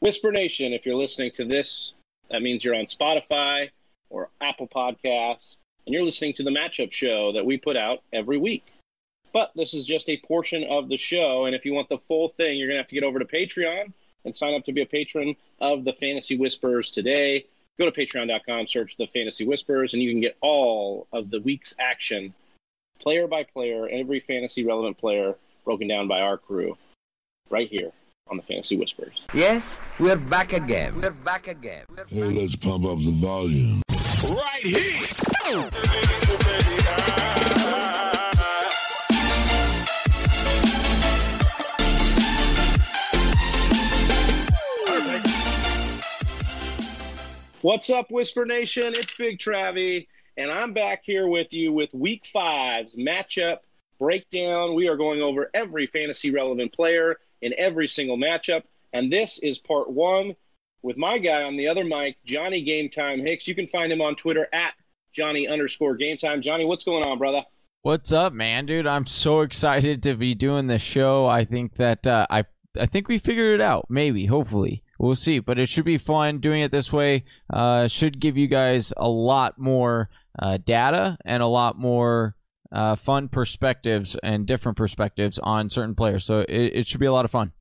Whisper Nation, if you're listening to this, that means you're on Spotify or Apple Podcasts, and you're listening to the matchup show that we put out every week. But this is just a portion of the show, and if you want the full thing, you're going to have to get over to Patreon and sign up to be a patron of the Fantasy Whispers today. Go to patreon.com, search the Fantasy Whispers, and you can get all of the week's action, player by player, every fantasy relevant player broken down by our crew right here on the Fantasy Whispers. Yes, we're back again. We're back again. Hey, let's pump up the volume. Right here. What's up, Whisper Nation? It's Big Travie, and I'm back here with you with Week Five's matchup breakdown. We are going over every fantasy relevant player in every single matchup, and this is part one with my guy on the other mic, Johnny Game Time Hicks. You can find him on Twitter at Johnny underscore Game Time. Johnny, what's going on, brother? What's up, man, dude? I'm so excited to be doing this show. I think that uh, I I think we figured it out. Maybe, hopefully, we'll see. But it should be fun doing it this way. Uh, should give you guys a lot more uh, data and a lot more uh, fun perspectives and different perspectives on certain players. So it, it should be a lot of fun.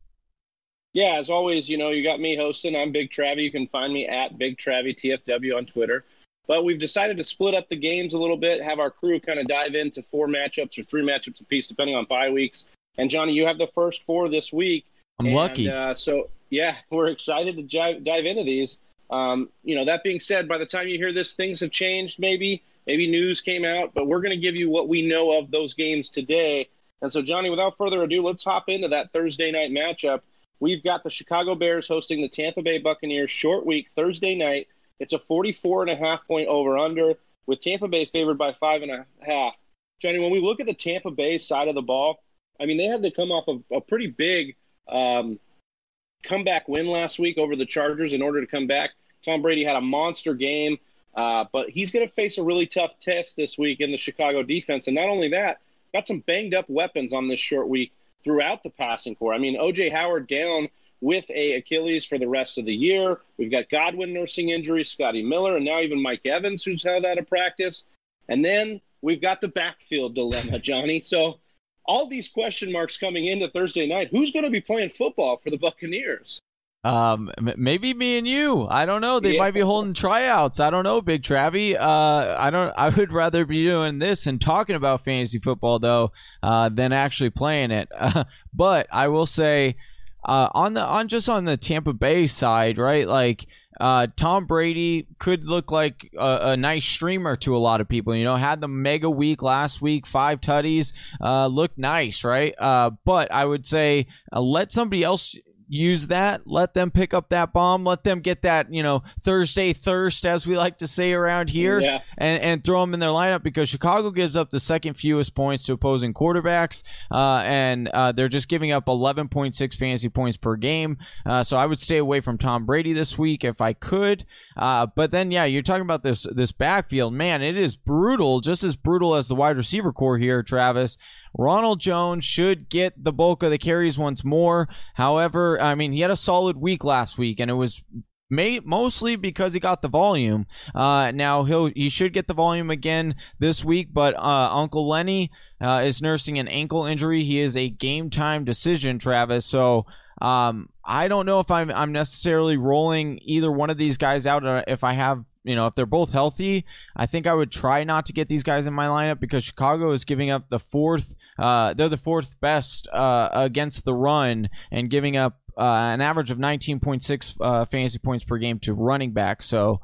Yeah, as always, you know, you got me hosting. I'm Big Travie. You can find me at Big Travie TFW on Twitter. But we've decided to split up the games a little bit, have our crew kind of dive into four matchups or three matchups apiece, depending on bye weeks. And Johnny, you have the first four this week. I'm And, lucky. Uh, so yeah, we're excited to dive, dive into these. Um, you know, that being said, by the time you hear this, things have changed. Maybe, maybe news came out, but we're going to give you what we know of those games today. And so, Johnny, without further ado, let's hop into that Thursday night matchup. We've got the Chicago Bears hosting the Tampa Bay Buccaneers short week Thursday night. It's a 44 and a half point over under with Tampa Bay favored by five and a half. Johnny, when we look at the Tampa Bay side of the ball, I mean, they had to come off of a pretty big um, comeback win last week over the Chargers in order to come back. Tom Brady had a monster game, uh, but he's going to face a really tough test this week in the Chicago defense. And not only that, got some banged up weapons on this short week throughout the passing corps. I mean, OJ Howard down with a Achilles for the rest of the year. We've got Godwin nursing injuries, Scotty Miller, and now even Mike Evans, who's held out of practice. And then we've got the backfield dilemma, Johnny. So all these question marks coming into Thursday night. Who's going to be playing football for the Buccaneers? Um, maybe me and you. I don't know. They Yeah. might be holding tryouts. I don't know, Big Travie. Uh, I don't. I would rather be doing this and talking about fantasy football though, uh, than actually playing it. but I will say, uh, on the on just on the Tampa Bay side, right? Like, uh, Tom Brady could look like a, a nice streamer to a lot of people. You know, had the mega week last week, five tutties, uh, looked nice, right? Uh, but I would say uh, let somebody else use that. Let them pick up that bomb. Let them get that, you know, Thursday thirst, as we like to say around here, Yeah. and, and throw them in their lineup because Chicago gives up the second fewest points to opposing quarterbacks, uh, and uh, they're just giving up 11.6 fantasy points per game. Uh, so I would stay away from Tom Brady this week if I could. Uh, but then, yeah, you're talking about this this backfield, man. It is brutal, just as brutal as the wide receiver corps here, Travis. Ronald Jones should get the bulk of the carries once more. However, I mean, he had a solid week last week, and it was May, mostly because he got the volume. Uh, now he'll he should get the volume again this week, but uh, Uncle Lenny uh, is nursing an ankle injury. He is a game time decision, Travis. So um, I don't know if I'm I'm necessarily rolling either one of these guys out. uh, If I have you know if they're both healthy, I think I would try not to get these guys in my lineup because Chicago is giving up the fourth. Uh, they're the fourth best uh, against the run and giving up uh, an average of 19.6 uh, fantasy points per game to running back. So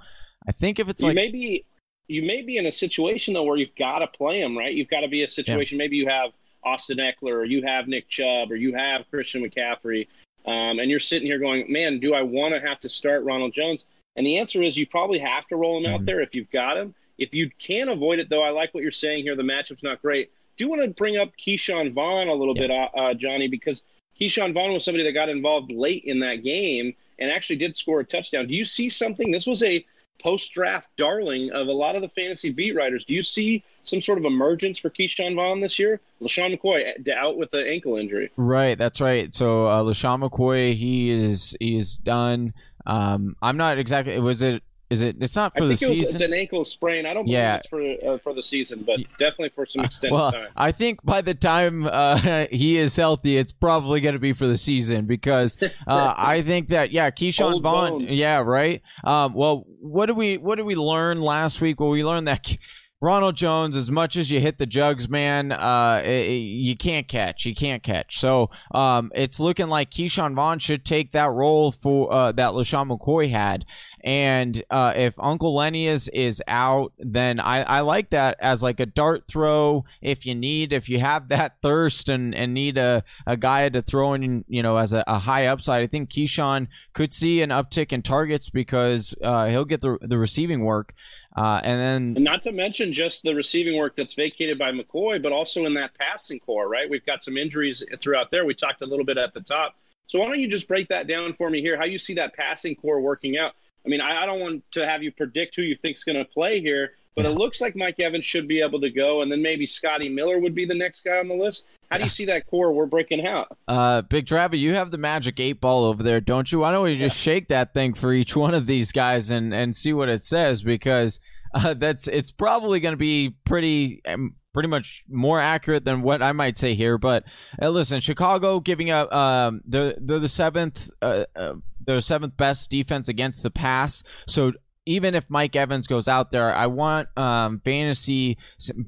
I think if it's you like may be you may be in a situation though where you've got to play them right? You've got to be a situation. Maybe you have Austin Ekeler, or you have Nick Chubb, or you have Christian McCaffrey, um, and you're sitting here going, "Man, do I want to have to start Ronald Jones?" And the answer is you probably have to roll him out Mhm. there if you've got him. If you can avoid it, though, I like what you're saying here. The matchup's not great. Do you want to bring up Ke'Shawn Vaughn a little Yeah. bit, uh, uh, Johnny? Because Ke'Shawn Vaughn was somebody that got involved late in that game and actually did score a touchdown. Do you see something? This was a post draft darling of a lot of the fantasy beat writers. Do you see some sort of emergence for Ke'Shawn Vaughn this year? LeSean McCoy out with an ankle injury. Right, that's right. So uh, LeSean McCoy, he is he is done. Um, I'm not exactly. Was it is it? It's not for the think it was- season. It's an ankle sprain. I don't believe Yeah. it's for uh, for the season, but definitely for some extended well, time. I think by the time uh, he is healthy, it's probably going to be for the season because uh, I think that yeah, Keyshawn Old Vaughn, bones. yeah, right. Um, well, what did we what did we learn last week? Well, we learned that. Ronald Jones, as much as you hit the jugs, man, uh, i- i- you can't catch. You can't catch. So um, it's looking like Ke'Shawn Vaughn should take that role for uh, that LeSean McCoy had. And uh, if Uncle Lenny is is out, then I, I like that as like a dart throw. If you need, if you have that thirst and, and need a, a guy to throw in, you know, as a, a high upside, I think Ke'Shawn could see an uptick in targets because uh, he'll get the the receiving work. Uh, and then And not to mention just the receiving work that's vacated by McCoy, but also in that passing corps, right? We've got some injuries throughout there. We talked a little bit at the top. So why don't you just break that down for me here? How you see that passing corps working out? I mean, I, I don't want to have you predict who you think's going to play here, but it looks like Mike Evans should be able to go, and then maybe Scotty Miller would be the next guy on the list. How do you see that corps we're breaking out? Uh, Big Travis, you have the magic eight ball over there, don't you? Why don't we just shake that thing for each one of these guys and and see what it says? Because uh, that's it's probably going to be pretty. Um, Pretty much more accurate than what I might say here, but uh, listen, Chicago giving up. Um, they're they're the seventh. Uh, uh, they're the seventh best defense against the pass. So even if Mike Evans goes out there, I want um, fantasy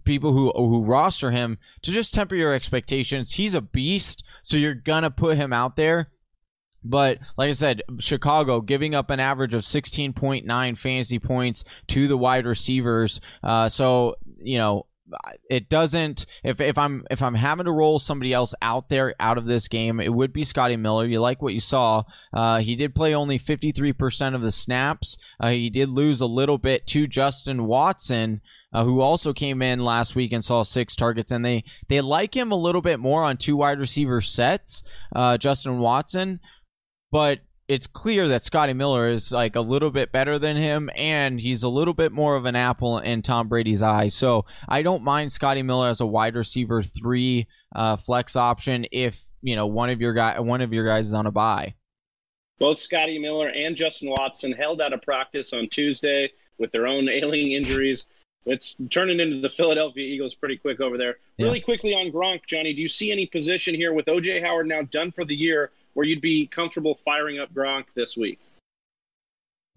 people who who roster him to just temper your expectations. He's a beast, so you're gonna put him out there. But like I said, Chicago giving up an average of 16.9 fantasy points to the wide receivers. Uh, so you know it doesn't if if I'm if I'm having to roll somebody else out there out of this game, it would be Scotty Miller. You like what you saw. Uh, he did play only 53% of the snaps. Uh, he did lose a little bit to Justin Watson. Uh, who also came in last week and saw six targets, and they they like him a little bit more on two wide receiver sets, uh, Justin Watson, but it's clear that Scotty Miller is like a little bit better than him, and he's a little bit more of an apple in Tom Brady's eye. So I don't mind Scotty Miller as a wide receiver three uh, flex option if you know one of your guy one of your guys is on a bye. Both Scotty Miller and Justin Watson held out of practice on Tuesday with their own ailing injuries. It's turning into the Philadelphia Eagles pretty quick over there. Yeah. Really quickly on Gronk, Johnny, do you see any position here with OJ Howard now done for the year where you'd be comfortable firing up Gronk this week?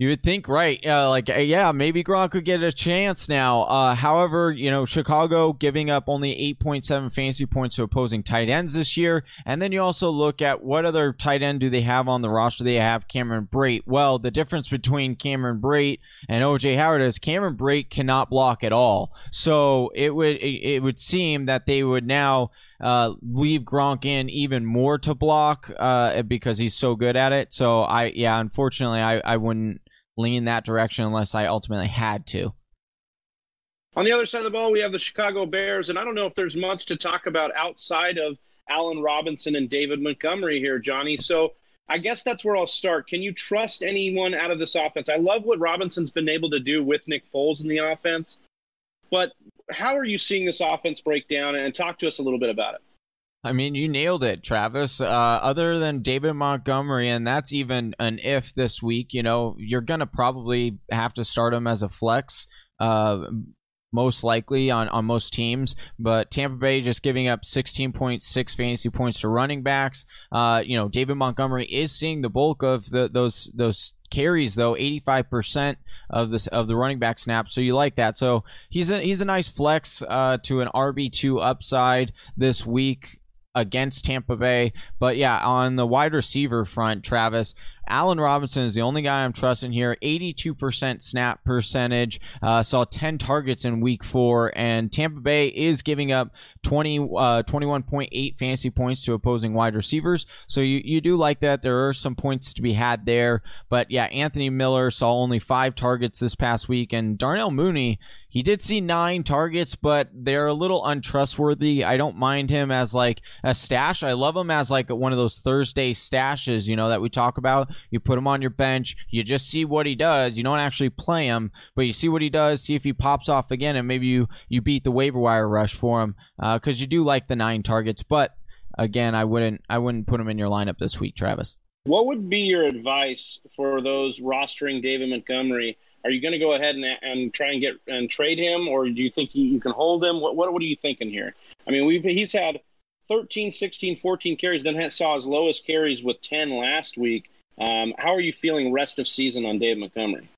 You would think, right? Uh, like, uh, yeah, maybe Gronk could get a chance now. Uh, however, you know, Chicago giving up only 8.7 fantasy points to opposing tight ends this year. And then you also look at what other tight end do they have on the roster? They have Cameron Brate. Well, the difference between Cameron Brate and OJ Howard is Cameron Brate cannot block at all. So it would it would seem that they would now uh, leave Gronk in even more to block uh, because he's so good at it. So I yeah, unfortunately, I I wouldn't lean that direction unless I ultimately had to. On the other side of the ball, we have the Chicago Bears, and I don't know if there's much to talk about outside of Allen Robinson and David Montgomery here, Johnny. So I guess that's where I'll start. Can you trust anyone out of this offense? I love what Robinson's been able to do with Nick Foles in the offense, but how are you seeing this offense break down? And talk to us a little bit about it. I mean, you nailed it, Travis. Uh, other than David Montgomery, and that's even an if this week, you know, you're going to probably have to start him as a flex. Uh, most likely on, on most teams, but Tampa Bay just giving up 16.6 fantasy points to running backs. Uh, you know, David Montgomery is seeing the bulk of the, those those carries though, 85% of this of the running back snap So you like that. So he's a he's a nice flex uh, to an RB2 upside this week against Tampa Bay. But yeah, on the wide receiver front, Travis, Allen Robinson is the only guy I'm trusting here. 82% snap percentage. Uh, saw 10 targets in week four, and Tampa Bay is giving up 20, uh, 21.8 fantasy points to opposing wide receivers. So you, you do like that. There are some points to be had there. But yeah, Anthony Miller saw only five targets this past week, and Darnell Mooney, he did see nine targets, but they're a little untrustworthy. I don't mind him as like a stash. I love him as like one of those Thursday stashes, you know, that we talk about. You put him on your bench, you just see what he does. You don't actually play him, but you see what he does, see if he pops off again, and maybe you you beat the waiver wire rush for him because uh, you do like the nine targets. But again, I wouldn't I wouldn't put him in your lineup this week, Travis. What would be your advice for those rostering David Montgomery? Are you going to go ahead and, and try and get and trade him, or do you think you, you can hold him? What, what what are you thinking here? I mean, we've he's had 13, 16, 14 carries, then saw his lowest carries with 10 last week. Um, how are you feeling rest of season on Dave Montgomery?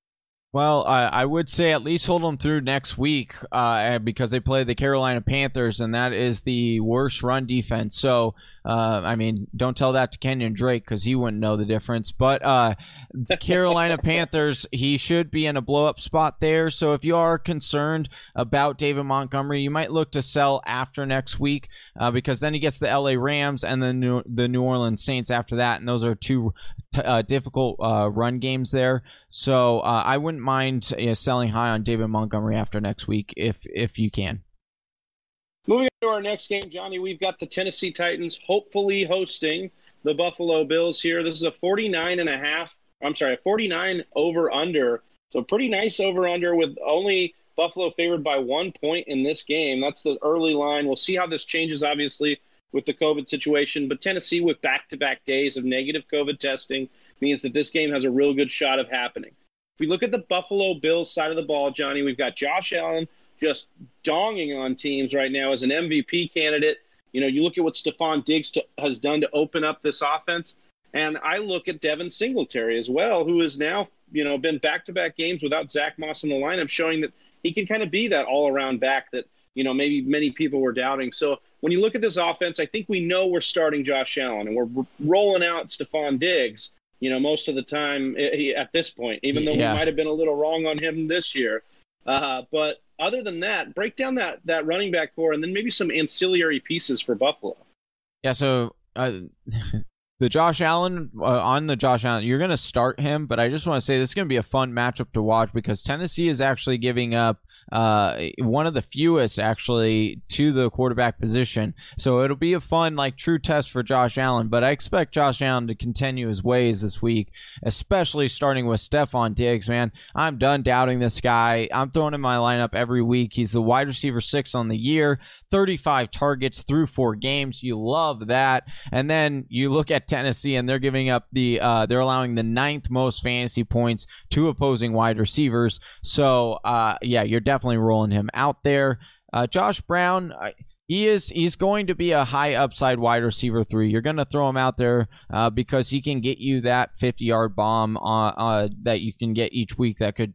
Well, I, I would say at least hold them through next week uh, because they play the Carolina Panthers, and that is the worst run defense. So, uh, I mean, don't tell that to Kenyon Drake because he wouldn't know the difference. But uh, the Carolina Panthers, he should be in a blow up spot there. So, if you are concerned about David Montgomery, you might look to sell after next week uh, because then he gets the LA Rams and then the New Orleans Saints after that, and those are two t- uh, difficult uh, run games there. So, uh, I wouldn't mind you know, selling high on David Montgomery after next week if if you can. Moving on to our next game, Johnny, we've got the Tennessee Titans hopefully hosting the Buffalo Bills here. This is a 49 and a half, I'm sorry, a 49 over under. So pretty nice over under with only Buffalo favored by one point in this game. That's the early line. We'll see how this changes, obviously, with the COVID situation. But Tennessee, with back to back days of negative COVID testing, means that this game has a real good shot of happening If we look at the Buffalo Bills side of the ball, Johnny, we've got Josh Allen just donging on teams right now as an MVP candidate. You know, you look at what Stefon Diggs to, has done to open up this offense. And I look at Devin Singletary as well, who has now, you know, been back to back games without Zach Moss in the lineup, showing that he can kind of be that all around back that, you know, maybe many people were doubting. So when you look at this offense, I think we know we're starting Josh Allen and we're rolling out Stefon Diggs you know, most of the time eh, at this point, even though yeah. we might have been a little wrong on him this year. Uh, but other than that, break down that that running back corps and then maybe some ancillary pieces for Buffalo. Yeah, so uh, the Josh Allen uh, on the Josh Allen, you're going to start him, but I just want to say this is going to be a fun matchup to watch because Tennessee is actually giving up uh, one of the fewest actually to the quarterback position. So it'll be a fun, like, true test for Josh Allen. But I expect Josh Allen to continue his ways this week, especially starting with Stefon Diggs. Man, I'm done doubting this guy. I'm throwing in my lineup every week. He's the wide receiver six on the year, 35 targets through four games. You love that. And then you look at Tennessee, and they're giving up the uh, they're allowing the ninth most fantasy points to opposing wide receivers. So uh, yeah, you're definitely definitely rolling him out there. Uh, Josh Brown, he is he's going to be a high upside wide receiver three. You're going to throw him out there uh, because he can get you that 50 yard bomb uh, uh, that you can get each week that could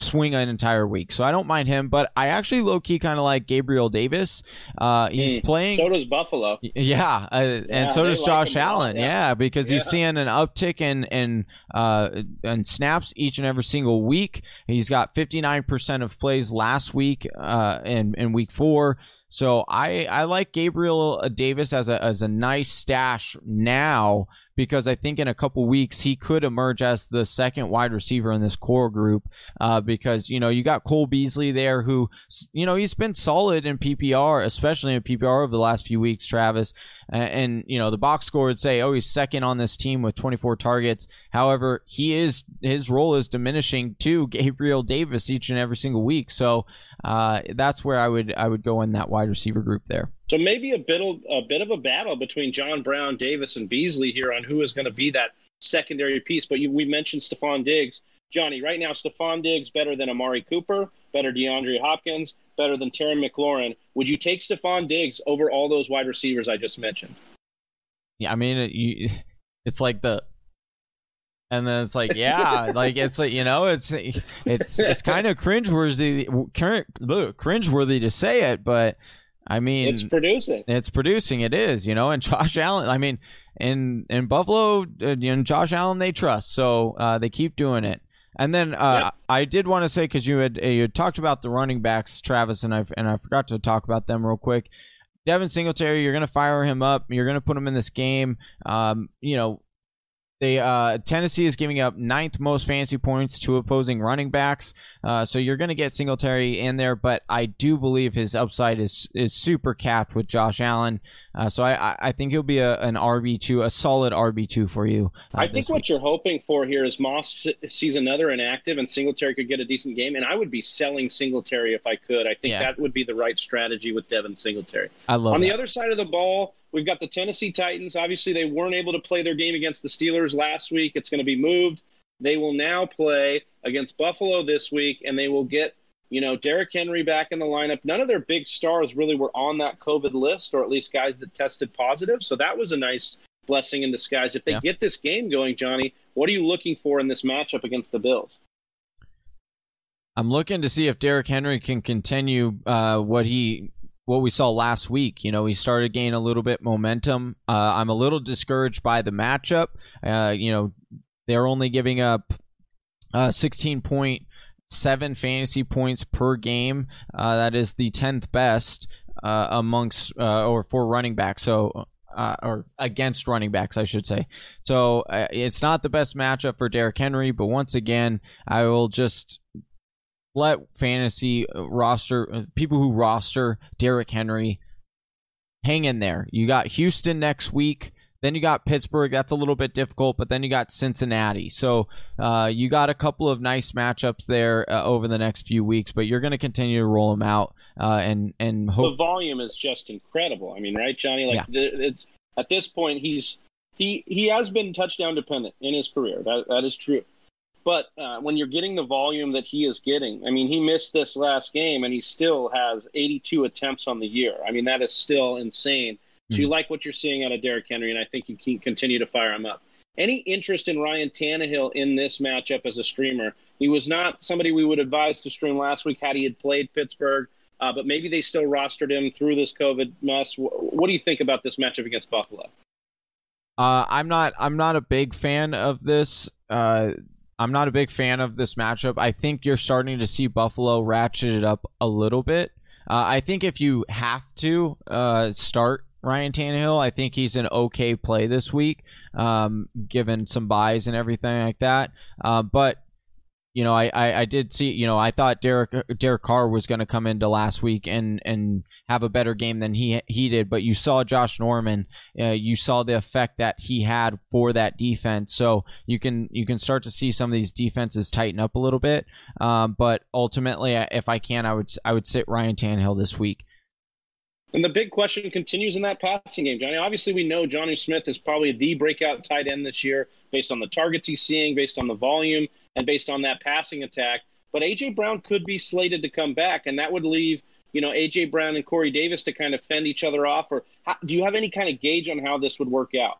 swing an entire week. So I don't mind him, but I actually low key kind of like Gabriel Davis. Uh, he's mm, playing. So does Buffalo. Yeah, uh, and yeah, so does Josh Allen. Yeah. yeah. because yeah. he's seeing an uptick in in uh in snaps each and every single week. He's got 59% of plays last week uh in in week 4. So I I like Gabriel Davis as a as a nice stash now because I think in a couple weeks he could emerge as the second wide receiver in this core group. Uh, because you know you got Cole Beasley there, who you know he's been solid in PPR, especially in PPR over the last few weeks. Travis, and, and you know the box score would say, oh, he's second on this team with 24 targets. However, he is his role is diminishing to Gabriel Davis each and every single week. So uh, that's where I would I would go in that wide receiver group there. So maybe a bit of a bit of a battle between John Brown, Davis, and Beasley here on who is going to be that secondary piece. But you, we mentioned Stefon Diggs, Johnny. Right now, Stefon Diggs better than Amari Cooper, better DeAndre Hopkins, better than Terry McLaurin. Would you take Stefon Diggs over all those wide receivers I just mentioned? Yeah, I mean, you, it's like the and then it's like, yeah, like it's like you know, it's it's it's kind of cringeworthy, cringeworthy to say it, but I mean, it's producing. It's producing. It is, you know. And Josh Allen. I mean, in in Buffalo, uh, you know, Josh Allen they trust, so uh, they keep doing it. And then uh, yep. I did want to say because you had you had talked about the running backs, Travis, and I and I forgot to talk about them real quick. Devin Singletary, you're going to fire him up. You're going to put him in this game. Um, you know, they uh, Tennessee is giving up ninth most fantasy points to opposing running backs. Uh, so you're going to get Singletary in there, but I do believe his upside is is super capped with Josh Allen. Uh, so I I think he'll be a, an RB two, a solid RB two for you. uh, I think what week. you're hoping for here is Moss sees another inactive and Singletary could get a decent game, and I would be selling Singletary if I could. I think Yeah. that would be the right strategy with Devin Singletary. I love On the other side of the ball, we've got the Tennessee Titans. Obviously, they weren't able to play their game against the Steelers last week. It's going to be moved. They will now play against Buffalo this week, and they will get, you know, Derrick Henry back in the lineup. None of their big stars really were on that COVID list, or at least guys that tested positive. So that was a nice blessing in disguise. If they Yeah. get this game going, Johnny, what are you looking for in this matchup against the Bills? I'm looking to see if Derrick Henry can continue uh, what he what we saw last week. You know, he started gaining a little bit momentum. Uh, I'm a little discouraged by the matchup. Uh, you know, they're only giving up uh, 16.7 fantasy points per game. Uh, that is the 10th best uh, amongst uh, or for running backs. So. Uh, or against running backs, I should say. So uh, it's not the best matchup for Derrick Henry, but once again, I will just let fantasy uh, roster uh, people who roster Derrick Henry hang in there. You got Houston next week. Then you got Pittsburgh. That's a little bit difficult, but then you got Cincinnati. So uh, you got a couple of nice matchups there uh, over the next few weeks. But you're going to continue to roll them out uh, and and hope the volume is just incredible. I mean, right, Johnny? Like the, it's at this point, he's he he has been touchdown dependent in his career. That that is true. But uh, when you're getting the volume that he is getting, I mean, he missed this last game and he still has 82 attempts on the year. I mean, that is still insane. So you like what you're seeing out of Derrick Henry, and I think you can continue to fire him up. Any interest in Ryan Tannehill in this matchup as a streamer? He was not somebody we would advise to stream last week had he had played Pittsburgh, uh, but maybe they still rostered him through this COVID mess. Wh- What do you think about this matchup against Buffalo? Uh, I'm not. I'm not a big fan of this. Uh, I'm not a big fan of this matchup. I think you're starting to see Buffalo ratchet it up a little bit. Uh, I think if you have to uh, start Ryan Tannehill, I think he's an okay play this week, um, given some byes and everything like that. Uh, but you know, I, I, I did see, you know, I thought Derek Derek Carr was going to come into last week and and have a better game than he he did, but you saw Josh Norman, uh, you saw the effect that he had for that defense. So you can you can start to see some of these defenses tighten up a little bit. Um, but ultimately, if I can, I would I would sit Ryan Tannehill this week. And the big question continues in that passing game, Johnny. Obviously, we know Jonnu Smith is probably the breakout tight end this year based on the targets he's seeing, based on the volume, and based on that passing attack. But A.J. Brown could be slated to come back, and that would leave, you know, A.J. Brown and Corey Davis to kind of fend each other off. Or how, do you have any kind of gauge on how this would work out?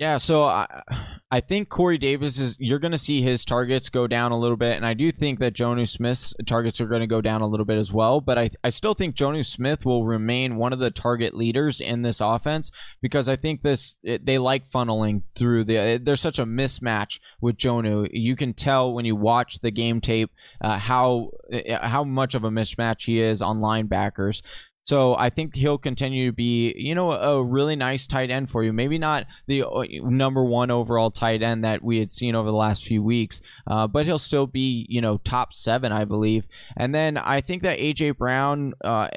Yeah, so I I think Corey Davis is you're going to see his targets go down a little bit, and I do think that Jonnu Smith's targets are going to go down a little bit as well. But I I still think Jonnu Smith will remain one of the target leaders in this offense because I think this it, they like funneling through the. There's such a mismatch with Jonnu. You can tell when you watch the game tape uh, how uh, how much of a mismatch he is on linebackers. So I think he'll continue to be, you know, a really nice tight end for you. Maybe not the uh, number one overall tight end that we had seen over the last few weeks, uh, but he'll still be, you know, top seven, I believe. And then I think that AJ Brown uh,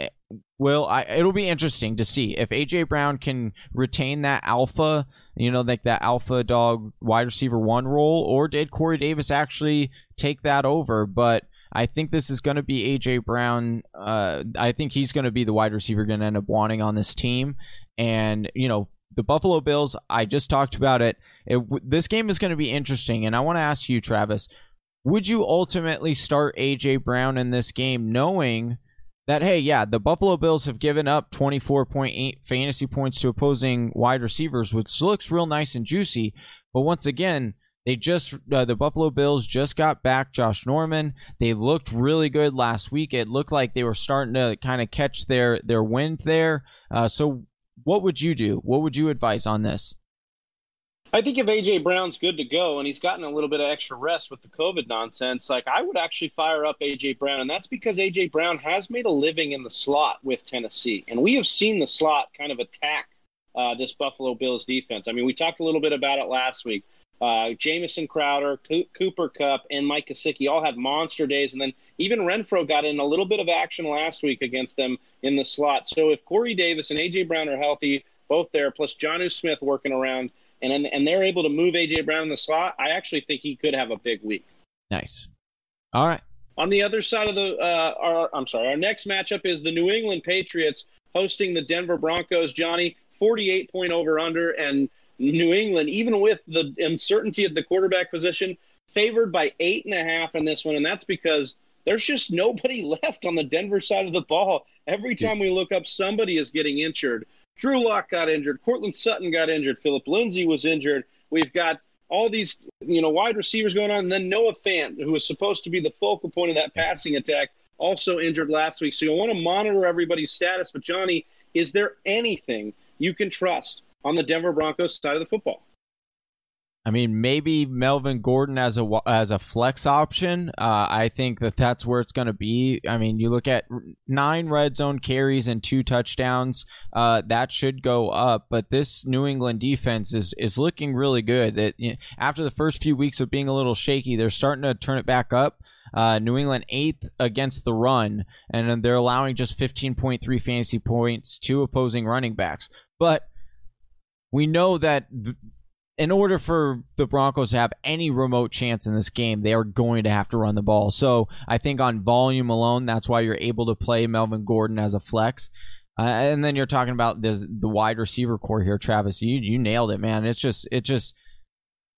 will. I, it'll be interesting to see if AJ Brown can retain that alpha, you know, like that alpha dog wide receiver one role, or did Corey Davis actually take that over? But I think this is going to be AJ Brown. Uh, I think he's going to be the wide receiver going to end up wanting on this team. And you know, the Buffalo Bills. I just talked about it. it this game is going to be interesting, and I want to ask you, Travis, would you ultimately start AJ Brown in this game, knowing? That hey, yeah, the Buffalo Bills have given up 24.8 fantasy points to opposing wide receivers, which looks real nice and juicy. But once again, they just uh, the Buffalo Bills just got back Josh Norman. They looked really good last week. It looked like they were starting to kind of catch their their wind there. Uh, so, what would you do? What would you advise on this? I think if AJ Brown's good to go and he's gotten a little bit of extra rest with the COVID nonsense, like I would actually fire up AJ Brown, and that's because AJ Brown has made a living in the slot with Tennessee, and we have seen the slot kind of attack uh, this Buffalo Bills defense. I mean, we talked a little bit about it last week. Uh, Jamison Crowder, Co- Cooper Kupp, and Mike Gesicki all had monster days, and then even Renfrow got in a little bit of action last week against them in the slot. So if Corey Davis and AJ Brown are healthy, both there, plus Jonnu Smith working around, and and they're able to move AJ Brown in the slot, I actually think he could have a big week. Nice. All right. On the other side of the, uh, our, I'm sorry, our next matchup is the New England Patriots hosting the Denver Broncos. Johnny, 48 point over under, and New England, even with the uncertainty at the quarterback position, favored by eight and a half in this one, and that's because there's just nobody left on the Denver side of the ball. Every time we look up, somebody is getting injured. Drew Lock got injured. Courtland Sutton got injured. Phillip Lindsay was injured. We've got all these, you know, wide receivers going on. And then Noah Fant, who was supposed to be the focal point of that passing attack, also injured last week. So you want to monitor everybody's status. But Johnny, is there anything you can trust on the Denver Broncos side of the football? I mean, maybe Melvin Gordon as a as a flex option. Uh, I think that that's where it's going to be. I mean, you look at nine red zone carries and two touchdowns. Uh, that should go up. But this New England defense is is looking really good. That you know, after the first few weeks of being a little shaky, they're starting to turn it back up. Uh, New England eighth against the run, and they're allowing just 15.3 fantasy points to opposing running backs. But we know that in order for the Broncos to have any remote chance in this game, they are going to have to run the ball. So I think on volume alone, that's why you're able to play Melvin Gordon as a flex. Uh, and then you're talking about this, the wide receiver corps here, Travis. You you nailed it, man. It's just it just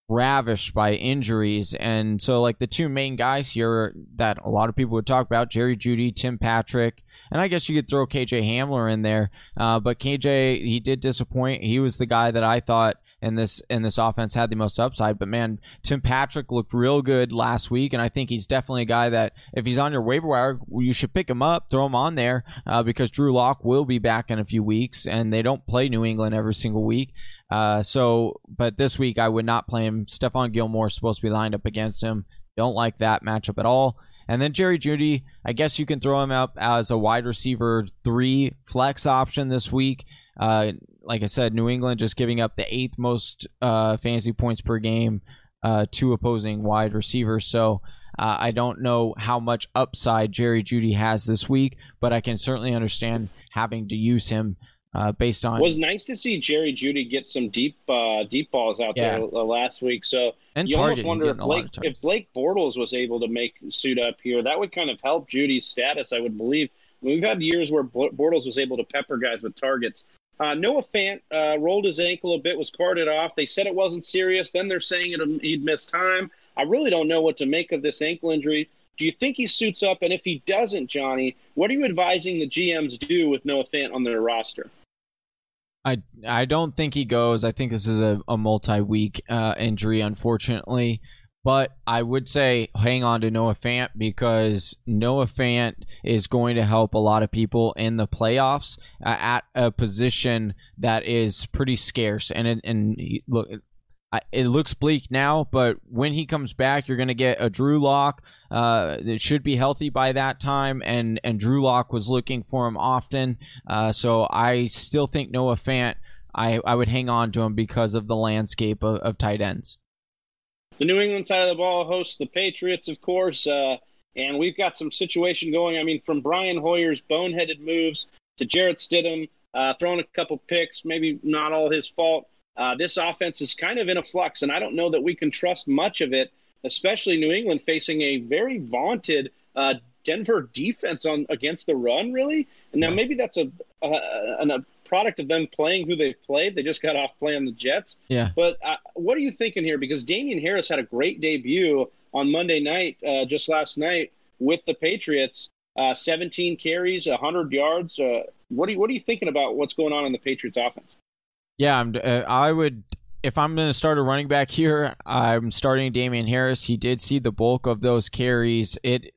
ravished by injuries, and so like the two main guys here that a lot of people would talk about, Jerry Jeudy, Tim Patrick. And I guess you could throw KJ Hamler in there, uh, but KJ he did disappoint. He was the guy that I thought in this in this offense had the most upside. But man, Tim Patrick looked real good last week, and I think he's definitely a guy that if he's on your waiver wire, you should pick him up, throw him on there uh, because Drew Lock will be back in a few weeks, and they don't play New England every single week. Uh, so, but this week I would not play him. Stephon Gilmore is supposed to be lined up against him. Don't like that matchup at all. And then Jerry Jeudy, I guess you can throw him up as a wide receiver three flex option this week. Uh, like I said, New England just giving up the eighth most uh, fantasy points per game uh, to opposing wide receivers. So uh, I don't know how much upside Jerry Jeudy has this week, but I can certainly understand having to use him uh, based on. It was nice to see Jerry Jeudy get some deep uh, deep balls out Yeah. there uh, last week. So And you target, almost wonder if getting a lot of Blake if Blake Bortles was able to make suit up here, that would kind of help Jeudy's status. I would believe. We've had years where Bortles was able to pepper guys with targets. Uh, Noah Fant uh, rolled his ankle a bit, was carted off. They said it wasn't serious. Then they're saying it, he'd missed time. I really don't know what to make of this ankle injury. Do you think he suits up? And if he doesn't, Johnny, what are you advising the GMs do with Noah Fant on their roster? I I don't think he goes. I think this is a, a multi week uh, injury, unfortunately. But I would say hang on to Noah Fant because Noah Fant is going to help a lot of people in the playoffs uh, at a position that is pretty scarce. And and look, I, it looks bleak now, but when he comes back, you're going to get a Drew Lock. Uh, it should be healthy by that time, and and Drew Lock was looking for him often. Uh, so I still think Noah Fant. I, I would hang on to him because of the landscape of, of tight ends. The New England side of the ball hosts the Patriots, of course, uh, and we've got some situation going. I mean, from Brian Hoyer's boneheaded moves to Jarrett Stidham uh, throwing a couple picks, maybe not all his fault. Uh, this offense is kind of in a flux, and I don't know that we can trust much of it, especially New England facing a very vaunted uh, Denver defense on against the run, really. And now maybe that's a, a, a product of them playing who they played. They just got off playing the Jets. Yeah. But uh, what are you thinking here? Because Damien Harris had a great debut on Monday night, uh, just last night with the Patriots. Uh, 17 carries, 100 yards. Uh, what are you What are you thinking about what's going on in the Patriots offense? Yeah, I'm, uh, I would. If I'm going to start a running back here, I'm starting Damien Harris. He did see the bulk of those carries. It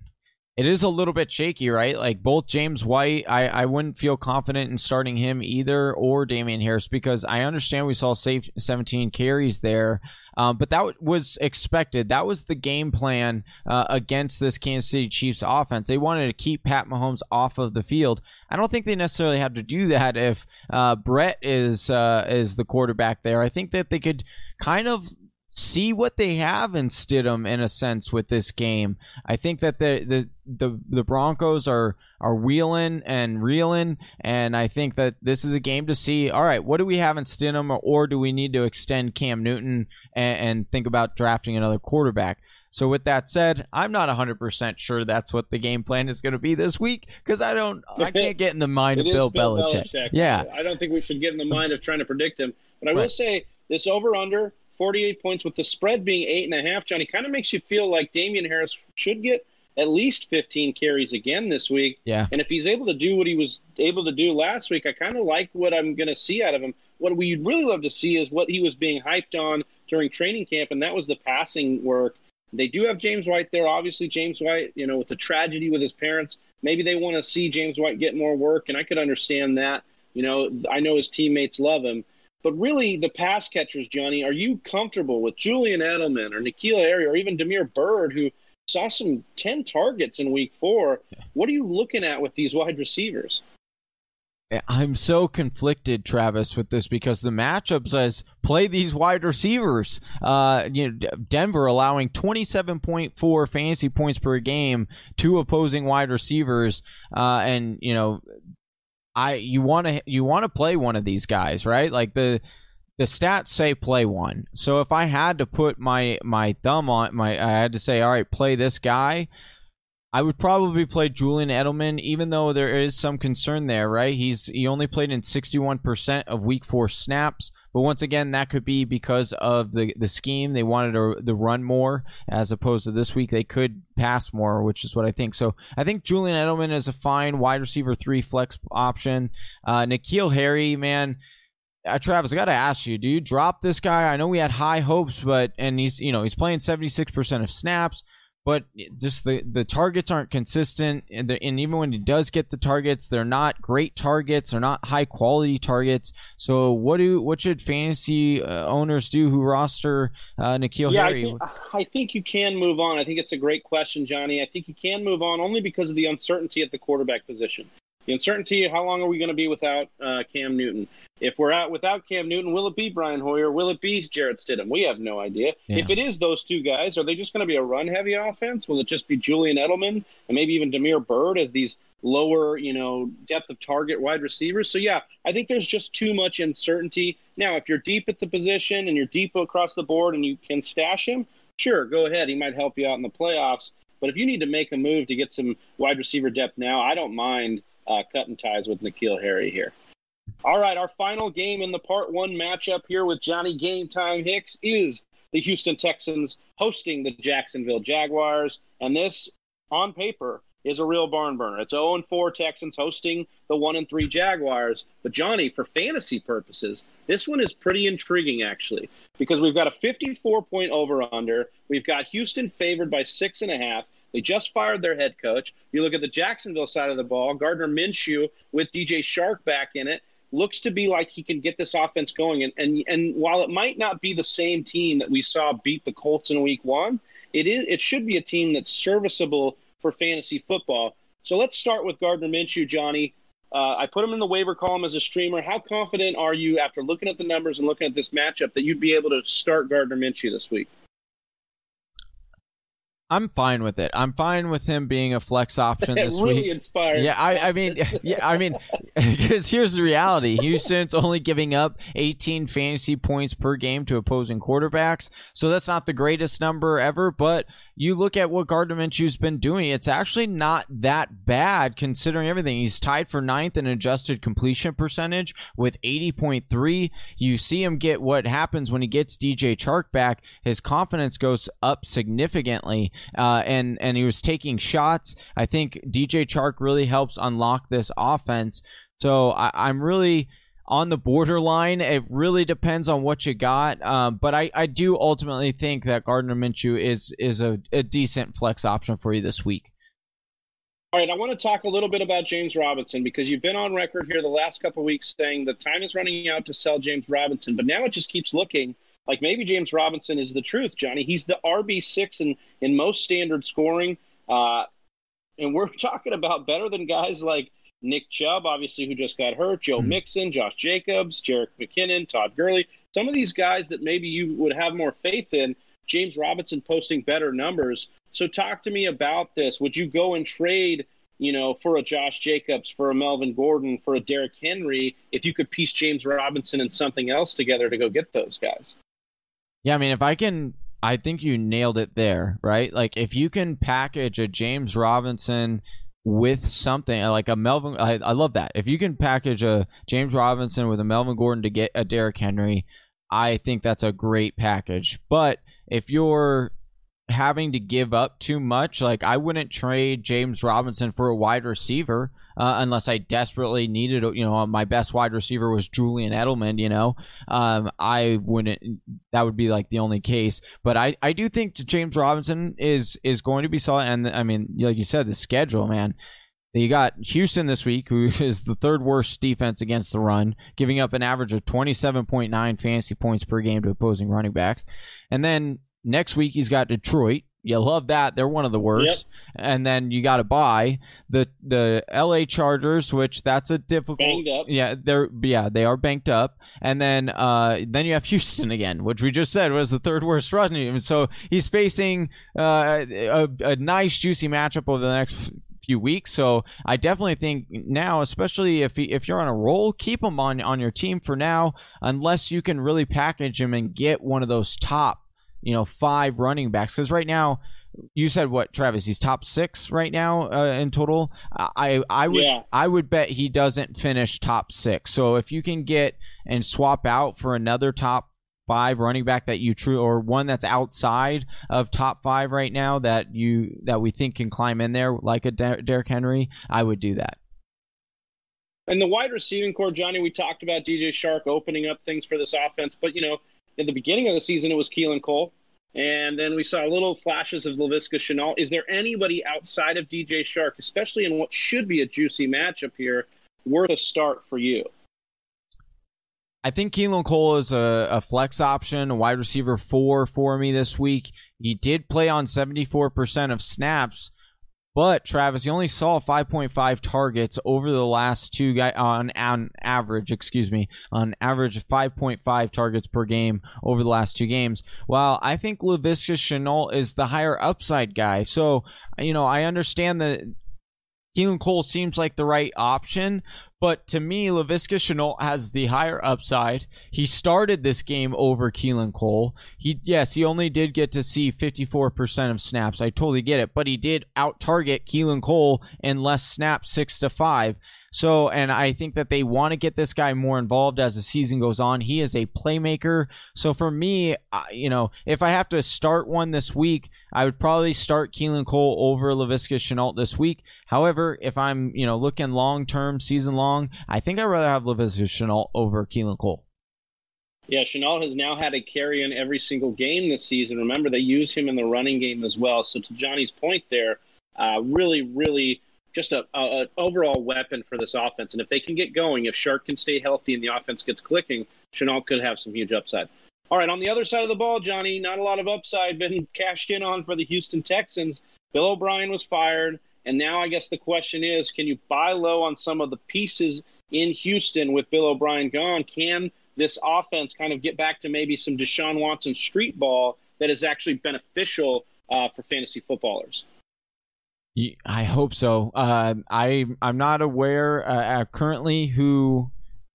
it is a little bit shaky, right? Like both James White, I, I wouldn't feel confident in starting him either, or Damien Harris because I understand we saw safe 17 carries there, um, but that was expected. That was the game plan uh, against this Kansas City Chiefs offense. They wanted to keep Pat Mahomes off of the field. I don't think they necessarily have to do that if uh, Brett is uh, is the quarterback there. I think that they could kind of see what they have in Stidham in a sense with this game. I think that the the the, the Broncos are are wheeling and reeling, and I think that this is a game to see. All right, what do we have in Stidham, or, or do we need to extend Cam Newton and, and think about drafting another quarterback? So with that said, I'm not 100% sure that's what the game plan is going to be this week because I don't I can't get in the mind of Bill, Bill Belichick. Belichick. Yeah. I don't think we should get in the mind of trying to predict him. But I will say this over under 48 points with the spread being eight and a half, Johnny, kind of makes you feel like Damien Harris should get at least 15 carries again this week. Yeah. And if he's able to do what he was able to do last week, I kind of like what I'm going to see out of him. What we'd really love to see is what he was being hyped on during training camp, and that was the passing work. They do have James White there. Obviously, James White, you know, with the tragedy with his parents, maybe they want to see James White get more work, and I could understand that. You know, I know his teammates love him. But really, the pass catchers, Johnny, are you comfortable with Julian Edelman or N'Keal Harry or even Damiere Byrd, who saw some 10 targets in week four? What are you looking at with these wide receivers? I'm so conflicted, Travis, with this because the matchup says play these wide receivers. Uh, you know, Denver allowing 27.4 fantasy points per game to opposing wide receivers, uh, and you know, I you want to you want to play one of these guys, right? Like the the stats say play one. So if I had to put my my thumb on my, I had to say, all right, play this guy. I would probably play Julian Edelman, even though there is some concern there, right? He's he only played in 61% of Week Four snaps, but once again, that could be because of the the scheme. They wanted to, run more as opposed to this week they could pass more, which is what I think. So I think Julian Edelman is a fine wide receiver three flex option. Uh, N'Keal Harry, man. Uh, Travis, I got to ask you: Do you drop this guy? I know we had high hopes, but and he's you know he's playing seventy six percent of snaps but just the the targets aren't consistent and, the, and even when he does get the targets they're not great targets they're not high quality targets so what do what should fantasy uh, owners do who roster uh, N'Keal yeah, I Harry think, I think you can move on. I think it's a great question, Johnny. I think you can move on only because of the uncertainty at the quarterback position. The uncertainty, how long are we going to be without uh, Cam Newton? If we're out without Cam Newton, will it be Brian Hoyer? Will it be Jarrett Stidham? We have no idea. Yeah. If it is those two guys, are they just going to be a run-heavy offense? Will it just be Julian Edelman and maybe even Damiere Byrd as these lower, you know, depth of target wide receivers? So yeah, I think there's just too much uncertainty. Now, if you're deep at the position and you're deep across the board and you can stash him, sure, go ahead. He might help you out in the playoffs. But if you need to make a move to get some wide receiver depth now, I don't mind uh, cutting ties with N'Keal Harry here. All right, our final game in the part one matchup here with Johnny Game Time Hicks is the Houston Texans hosting the Jacksonville Jaguars. And this, on paper, is a real barn burner. It's 0 4 Texans hosting the 1 and 3 Jaguars. But, Johnny, for fantasy purposes, this one is pretty intriguing, actually, because we've got a 54 point over under. We've got Houston favored by six and a half. They just fired their head coach. You look at the Jacksonville side of the ball, Gardner Minshew with DJ Chark back in it looks to be like he can get this offense going. And, and and while it might not be the same team that we saw beat the Colts in week one, it is it should be a team that's serviceable for fantasy football. So let's start with Gardner Minshew, Johnny. Uh, I put him in the waiver column as a streamer. How confident are you after looking at the numbers and looking at this matchup that you'd be able to start Gardner Minshew this week? I'm fine with it. I'm fine with him being a flex option this really week. inspired. Yeah, I, I mean, yeah, I mean, because here's the reality: Houston's only giving up 18 fantasy points per game to opposing quarterbacks, so that's not the greatest number ever. But you look at what Gardner Minshew's been doing; it's actually not that bad considering everything. He's tied for ninth in adjusted completion percentage with 80.3. You see him get what happens when he gets DJ Chark back; his confidence goes up significantly uh, and and he was taking shots. I think DJ Chark really helps unlock this offense. So I, I'm really on the borderline. It really depends on what you got, um, but I, I do ultimately think that Gardner Minshew is is a, a decent flex option for you this week. All right, I want to talk a little bit about James Robinson because you've been on record here the last couple weeks saying the time is running out to sell James Robinson, but now it just keeps looking like maybe James Robinson is the truth, Johnny. He's the RB six in in most standard scoring, uh, and we're talking about better than guys like Nick Chubb, obviously who just got hurt, Joe Hmm. Mixon, Josh Jacobs, Jerick McKinnon, Todd Gurley. some of these guys that maybe you would have more faith in, James Robinson posting better numbers. So talk to me about this. Would you go and trade, you know, for a Josh Jacobs, for a Melvin Gordon, for a Derrick Henry, if you could piece James Robinson and something else together to go get those guys? Yeah, I mean, if I can, I think you nailed it there, right? Like, if you can package a James Robinson with something uh, like a Melvin, I, I love that. If you can package a James Robinson with a Melvin Gordon to get a Derrick Henry, I think that's a great package. But if you're having to give up too much, like I wouldn't trade James Robinson for a wide receiver uh, unless I desperately needed, you know, my best wide receiver was Julian Edelman, you know, um, I wouldn't, that would be like the only case. But I, I do think James Robinson is, is going to be solid. And I mean, like you said, the schedule, man. You got Houston this week, who is the third worst defense against the run, giving up an average of 27.9 fantasy points per game to opposing running backs. And then next week, he's got Detroit, you love that. They're one of the worst. Yep. And then you got to buy the the LA Chargers, which that's a difficult. Yeah, they're yeah they are banked up. And then uh then you have Houston again, which we just said was the third worst running. So he's facing uh, a, a nice juicy matchup over the next few weeks. So I definitely think now, especially if he, if you're on a roll, keep him on on your team for now, unless you can really package him and get one of those top you know, five running backs. Because right now, you said what, Travis? He's top six right now uh, in total. I I would yeah. I would bet he doesn't finish top six. So if you can get and swap out for another top five running back that you true or one that's outside of top five right now that you that we think can climb in there like a Der- Derrick Henry, I would do that. And the wide receiving corps, Johnny, we talked about DJ Chark opening up things for this offense, but you know at the beginning of the season, it was Keelan Cole. And then we saw little flashes of Laviska Shenault. Is there anybody outside of DJ Chark, especially in what should be a juicy matchup here, worth a start for you? I think Keelan Cole is a, a, flex option, a wide receiver four for me this week. He did play on 74% of snaps, but Travis, he only saw 5.5 targets over the last two guys on on average, excuse me, on average 5.5 targets per game over the last two games. While I think Laviska Shenault is the higher upside guy, so you know I understand that Keelan Cole seems like the right option, but to me, Laviska Shenault has the higher upside. He started this game over Keelan Cole. He yes, he only did get to see 54% of snaps. I totally get it, but he did out target Keelan Cole in less snaps, six to five. So, and I think that they want to get this guy more involved as the season goes on. He is a playmaker. So for me, you know, if I have to start one this week, I would probably start Keelan Cole over Laviska Shenault this week. However, if I'm, you know, looking long term, season long, I think I'd rather have Laviska Shenault over Keelan Cole. Yeah, Shenault has now had a carry in every single game this season. Remember, they use him in the running game as well. So to Johnny's point there, uh, really, really just a, a, overall weapon for this offense. And if they can get going, if Chark can stay healthy and the offense gets clicking, Shenault could have some huge upside. All right, on the other side of the ball, Johnny, not a lot of upside been cashed in on for the Houston Texans. Bill O'Brien was fired, and now I guess the question is, can you buy low on some of the pieces in Houston with Bill O'Brien gone? Can this offense kind of get back to maybe some Deshaun Watson street ball that is actually beneficial uh, for fantasy footballers? I hope so. Uh, I I'm not aware uh, uh, currently who.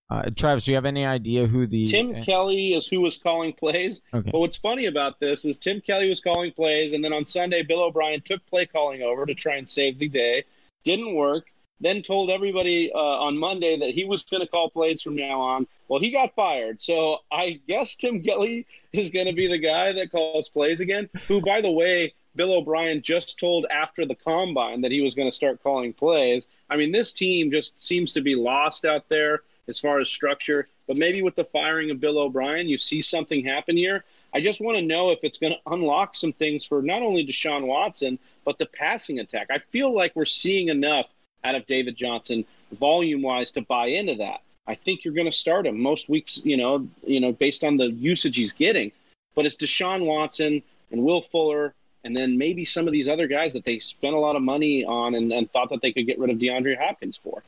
Uh, Travis, do you have any idea who the Tim uh, Kelly is who was calling plays? Okay. But what's funny about this is Tim Kelly was calling plays, and then on Sunday, Bill O'Brien took play calling over to try and save the day. Didn't work. Then told everybody uh, on Monday that he was going to call plays from now on. Well, he got fired, so I guess Tim Kelly is going to be the guy that calls plays again. Who, by the way, Bill O'Brien just told after the combine that he was going to start calling plays. I mean, this team just seems to be lost out there as far as structure. But maybe with the firing of Bill O'Brien, you see something happen here. I just want to know if it's going to unlock some things for not only Deshaun Watson, but the passing attack. I feel like we're seeing enough out of David Johnson volume wise to buy into that. I think you're going to start him most weeks, you know, you know, based on the usage he's getting. But it's Deshaun Watson and Will Fuller and then maybe some of these other guys that they spent a lot of money on and, and thought that they could get rid of DeAndre Hopkins for.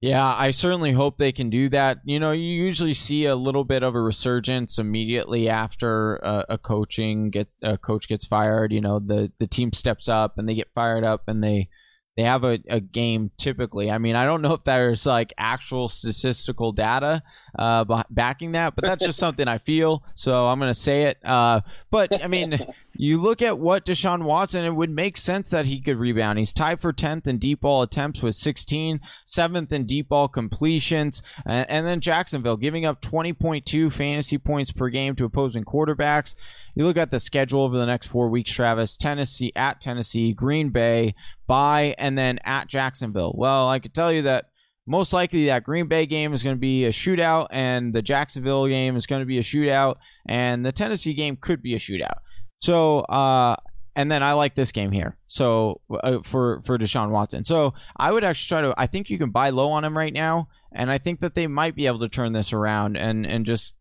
Yeah, I certainly hope they can do that. You know, you usually see a little bit of a resurgence immediately after a, a coaching gets a coach gets fired. You know, the the team steps up and they get fired up and they they have a, a game typically. I mean, I don't know if there's like actual statistical data uh, backing that, but that's just something I feel. So I'm going to say it. Uh, but I mean, you look at what Deshaun Watson, it would make sense that he could rebound. He's tied for 10th in deep ball attempts with 16, 7th in deep ball completions. And, and then Jacksonville giving up 20.2 fantasy points per game to opposing quarterbacks. You look at the schedule over the next four weeks, Travis. Tennessee at Tennessee, Green Bay, bye, and then at Jacksonville. Well, I could tell you that most likely that Green Bay game is going to be a shootout, and the Jacksonville game is going to be a shootout, and the Tennessee game could be a shootout. So, uh, and then I like this game here. So uh, for for Deshaun Watson. So I would actually try to. I think you can buy low on him right now, and I think that they might be able to turn this around and and just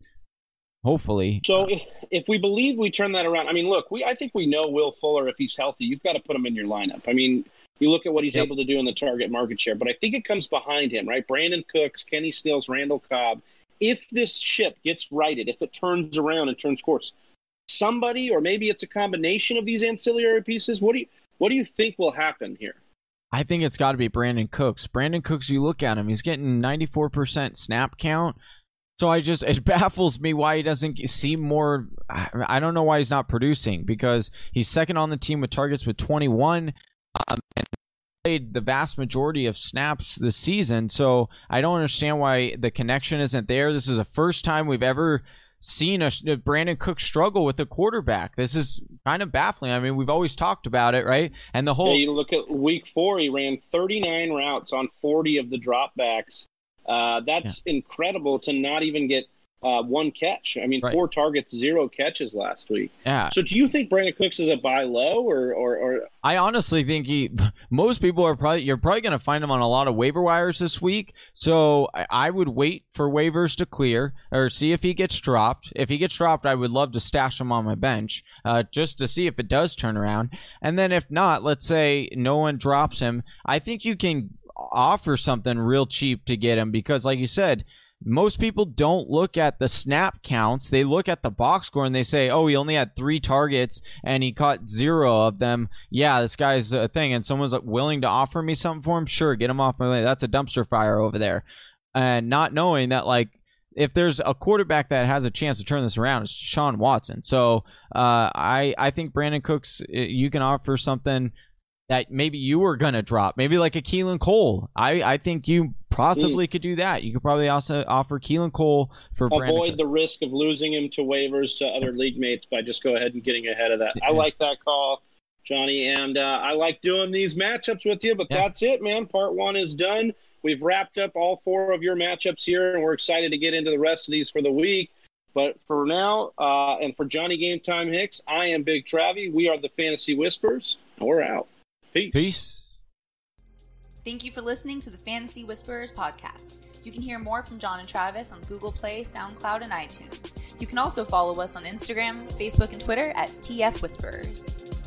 hopefully. So if, if we believe we turn that around, I mean, look, we I think we know Will Fuller if he's healthy, you've got to put him in your lineup. I mean, you look at what he's yep. able to do in the target market share, but I think it comes behind him, right? Brandin Cooks, Kenny Stills, Randall Cobb. If this ship gets righted, if it turns around and turns course, somebody or maybe it's a combination of these ancillary pieces. What do you what do you think will happen here? I think it's got to be Brandin Cooks. Brandin Cooks, you look at him, he's getting 94% snap count. So I just it baffles me why he doesn't see more. I don't know why he's not producing because he's second on the team with targets with 21, um, and played the vast majority of snaps this season. So I don't understand why the connection isn't there. This is the first time we've ever seen a, a Brandin Cook struggle with a quarterback. This is kind of baffling. I mean, we've always talked about it, right? And the whole yeah, you look at week four, he ran 39 routes on 40 of the dropbacks uh, that's yeah. incredible to not even get uh, one catch. I mean, right. four targets, zero catches last week. Yeah. So do you think Brandin Cooks is a buy low or, or, or? I honestly think he. Most people are probably you're probably going to find him on a lot of waiver wires this week. So I, I, would wait for waivers to clear or see if he gets dropped. If he gets dropped, I would love to stash him on my bench uh, just to see if it does turn around. And then if not, let's say no one drops him. I think you can offer something real cheap to get him because, like you said, most people don't look at the snap counts. They look at the box score and they say, oh, he only had three targets and he caught zero of them. Yeah, this guy's a thing. And someone's willing to offer me something for him. Sure, get him off my way. That's a dumpster fire over there. And not knowing that, like, if there's a quarterback that has a chance to turn this around, it's Sean Watson. So uh, I I think Brandin Cooks, you can offer something that maybe you were gonna drop, maybe like a Keelan Cole. I I think you possibly mm. could do that. You could probably also offer Keelan Cole for avoid the risk of losing him to waivers to other league mates by just go ahead and getting ahead of that. I like that call, Johnny, and uh, I like doing these matchups with you. But yeah. that's it, man. Part one is done. We've wrapped up all four of your matchups here, and we're excited to get into the rest of these for the week. But for now, uh, and for Johnny Game Time Hicks, I am Big Travie. We are the Fantasy Whispers, and we're out. Peace. Peace. Thank you for listening to the Fantasy Whisperers podcast. You can hear more from John and Travis on Google Play, SoundCloud, and iTunes. You can also follow us on Instagram, Facebook, and Twitter at TF Whisperers.